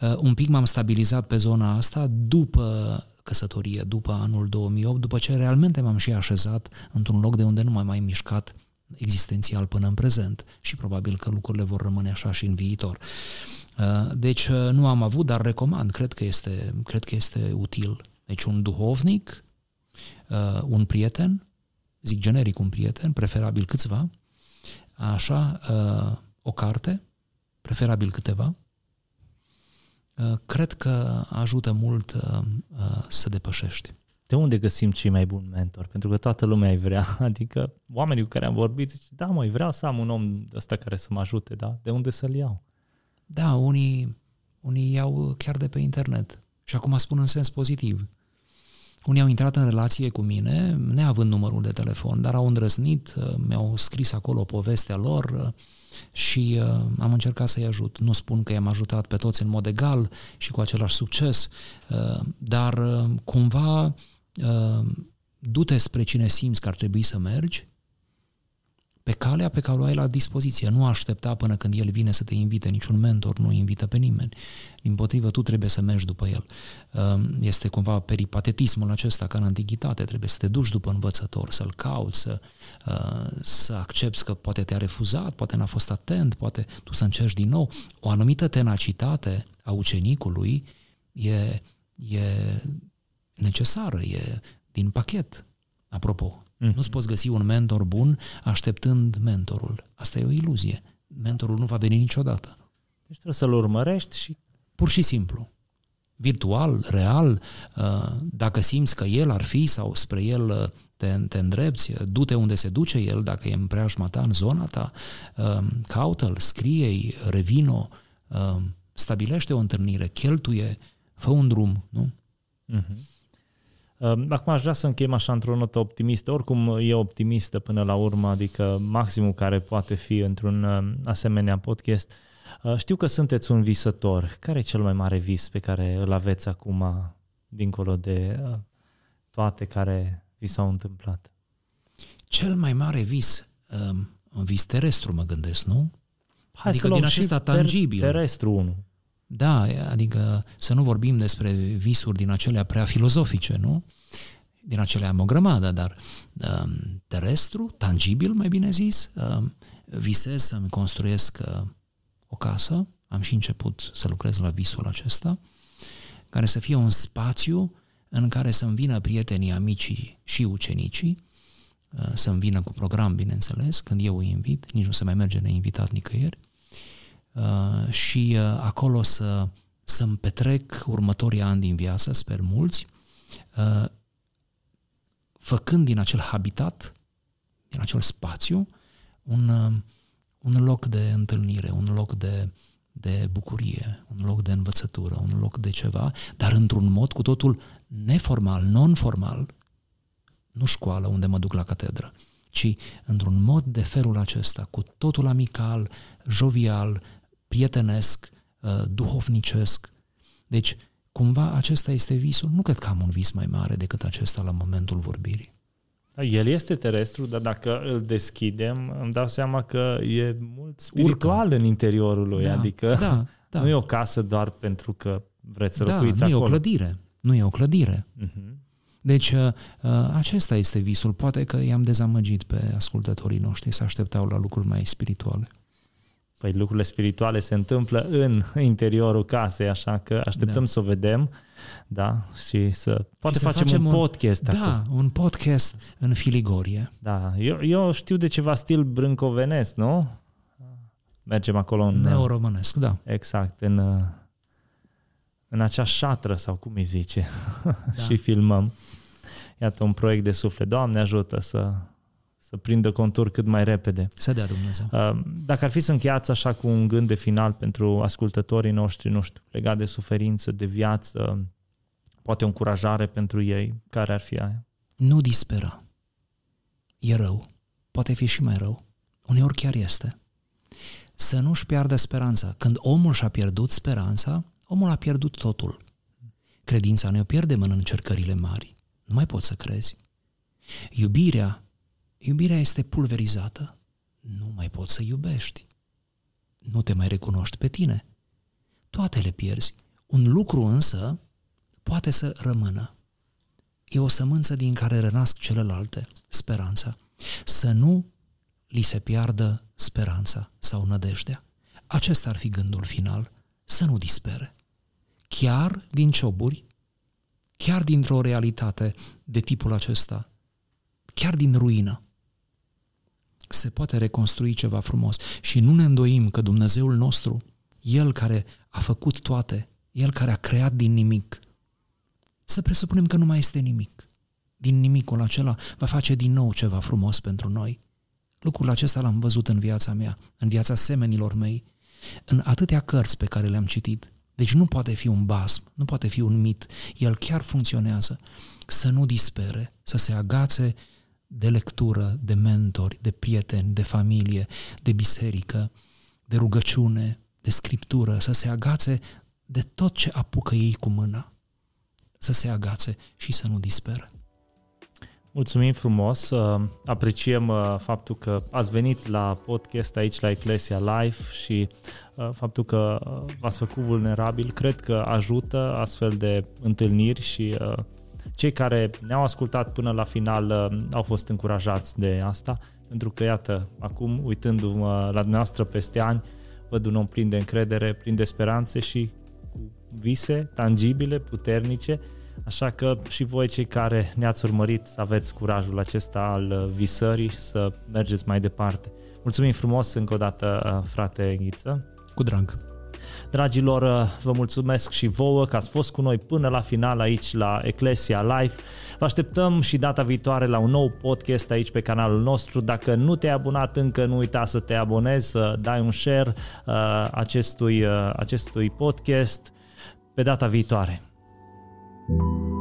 Uh, un pic m-am stabilizat pe zona asta după căsătorie după anul 2008, după ce realmente m-am și așezat într-un loc de unde nu m-am mai mișcat existențial până în prezent și probabil că lucrurile vor rămâne așa și în viitor. Uh, deci uh, nu am avut, dar recomand, cred că este, cred că este util. Deci un duhovnic, uh, un prieten, zic generic un prieten, preferabil câțiva, așa, o carte, preferabil câteva, Uh, cred că ajută mult uh, uh, să depășești. De unde găsim cei mai buni mentor? Pentru că toată lumea îi vrea. Adică oamenii cu care am vorbit zice, da măi, vreau să am un om ăsta care să mă ajute, da? De unde să-l iau? Da, unii, unii iau chiar de pe internet. Și acum spun în sens pozitiv. Unii au intrat în relație cu mine, neavând numărul de telefon, dar au îndrăznit, mi-au scris acolo povestea lor, și uh, am încercat să-i ajut. Nu spun că i-am ajutat pe toți în mod egal și cu același succes, uh, dar uh, cumva uh, du-te spre cine simți că ar trebui să mergi pe calea pe care o ai la dispoziție. Nu aștepta până când el vine să te invite, niciun mentor nu invită pe nimeni. Din potrivă, tu trebuie să mergi după el. Um, este cumva peripatetismul acesta ca în antichitate, trebuie să te duci după învățător, să-l cauți, să, uh, să accepti că poate te-a refuzat, poate n-a fost atent, poate tu să încerci din nou. O anumită tenacitate a ucenicului e, e necesară, e din pachet. Apropo, Mm. Nu-ți poți găsi un mentor bun așteptând mentorul. Asta e o iluzie. Mentorul nu va veni niciodată. Deci trebuie să-l urmărești și... Pur și simplu. Virtual, real, uh, dacă simți că el ar fi sau spre el uh, te, te îndrepți, uh, du-te unde se duce el, dacă e în preajma ta, în zona ta, caută-l, scrie-i, revino, stabilește o întâlnire, cheltuie, fă un drum, nu? Uh-huh. Ehm, acum aș vrea să încheiem așa într-o notă optimistă. Oricum e optimistă până la urmă, adică maximul care poate fi într-un ehm, asemenea podcast. Ehm, știu că sunteți un visător. Care e cel mai mare vis pe care îl aveți acum, dincolo de toate care vi s-au întâmplat? Cel mai mare vis, un vis terestru mă gândesc, nu? Hai adică să din acesta tangibil. Terestru unul. Da, adică să nu vorbim despre visuri din acelea prea filozofice, nu? Din acelea am o grămadă, dar um, terestru, tangibil, mai bine zis, um, visez să-mi construiesc uh, o casă, am și început să lucrez la visul acesta, care să fie un spațiu în care să-mi vină prietenii, amicii și ucenicii, uh, să-mi vină cu program, bineînțeles, când eu îi invit, nici nu se mai merge neinvitat nicăieri, Uh, și uh, acolo să, să-mi petrec următorii ani din viață, sper mulți, uh, făcând din acel habitat, din acel spațiu, un, un loc de întâlnire, un loc de, de bucurie, un loc de învățătură, un loc de ceva, dar într-un mod cu totul neformal, non-formal, nu școală unde mă duc la catedră, ci într-un mod de felul acesta, cu totul amical, jovial, prietenesc, uh, duhovnicesc. Deci, cumva acesta este visul. Nu cred că am un vis mai mare decât acesta la momentul vorbirii. Da, el este terestru, dar dacă îl deschidem, îmi dau seama că e mult spiritual Urcă. în interiorul lui. Da, adică da, da. nu e o casă doar pentru că vreți să da, locuiți nu acolo. e o clădire. nu e o clădire. Uh-huh. Deci uh, acesta este visul. Poate că i-am dezamăgit pe ascultătorii noștri să așteptau la lucruri mai spirituale. Păi lucrurile spirituale se întâmplă în interiorul casei, așa că așteptăm da. să o vedem, da, și să poate și să facem, facem un, un podcast Da, acum. un podcast în filigorie. Da, eu, eu știu de ceva stil brâncovenesc, nu? Mergem acolo în... Neoromânesc, da. Exact, în, în acea șatră sau cum îi zice da. și filmăm. Iată un proiect de suflet. Doamne ajută să să prindă contur cât mai repede. Să dea Dumnezeu. Uh, dacă ar fi să încheiați așa cu un gând de final pentru ascultătorii noștri, nu știu, legat de suferință, de viață, poate o încurajare pentru ei, care ar fi aia? Nu dispera. E rău. Poate fi și mai rău. Uneori chiar este. Să nu-și piardă speranța. Când omul și-a pierdut speranța, omul a pierdut totul. Credința ne o pierdem în încercările mari. Nu mai poți să crezi. Iubirea Iubirea este pulverizată. Nu mai poți să iubești. Nu te mai recunoști pe tine. Toate le pierzi. Un lucru însă poate să rămână. E o sămânță din care renasc celelalte, speranța. Să nu li se piardă speranța sau nădejdea. Acesta ar fi gândul final, să nu dispere. Chiar din cioburi, chiar dintr-o realitate de tipul acesta, chiar din ruină, se poate reconstrui ceva frumos. Și nu ne îndoim că Dumnezeul nostru, El care a făcut toate, El care a creat din nimic, să presupunem că nu mai este nimic. Din nimicul acela va face din nou ceva frumos pentru noi. Lucrul acesta l-am văzut în viața mea, în viața semenilor mei, în atâtea cărți pe care le-am citit. Deci nu poate fi un basm, nu poate fi un mit, el chiar funcționează. Să nu dispere, să se agațe de lectură, de mentori, de prieteni, de familie, de biserică, de rugăciune, de scriptură, să se agațe de tot ce apucă ei cu mâna, să se agațe și să nu disperă. Mulțumim frumos, uh, apreciem uh, faptul că ați venit la podcast aici la Eclesia Live și uh, faptul că v-ați făcut vulnerabil. Cred că ajută astfel de întâlniri și cei care ne-au ascultat până la final uh, au fost încurajați de asta, pentru că, iată, acum, uitându-mă la dumneavoastră peste ani, văd un om plin de încredere, plin de speranțe și cu vise tangibile, puternice, așa că și voi cei care ne-ați urmărit să aveți curajul acesta al uh, visării și să mergeți mai departe. Mulțumim frumos încă o dată, uh, frate Ghiță. Cu drag. Dragilor, uh, vă mulțumesc și vouă că ați fost cu noi până la final aici la Eclesia Live. Vă așteptăm și data viitoare la un nou podcast aici pe canalul nostru. Dacă nu te-ai abonat încă, nu uita să te abonezi, să dai un share uh, acestui, uh, acestui podcast pe data viitoare. thank you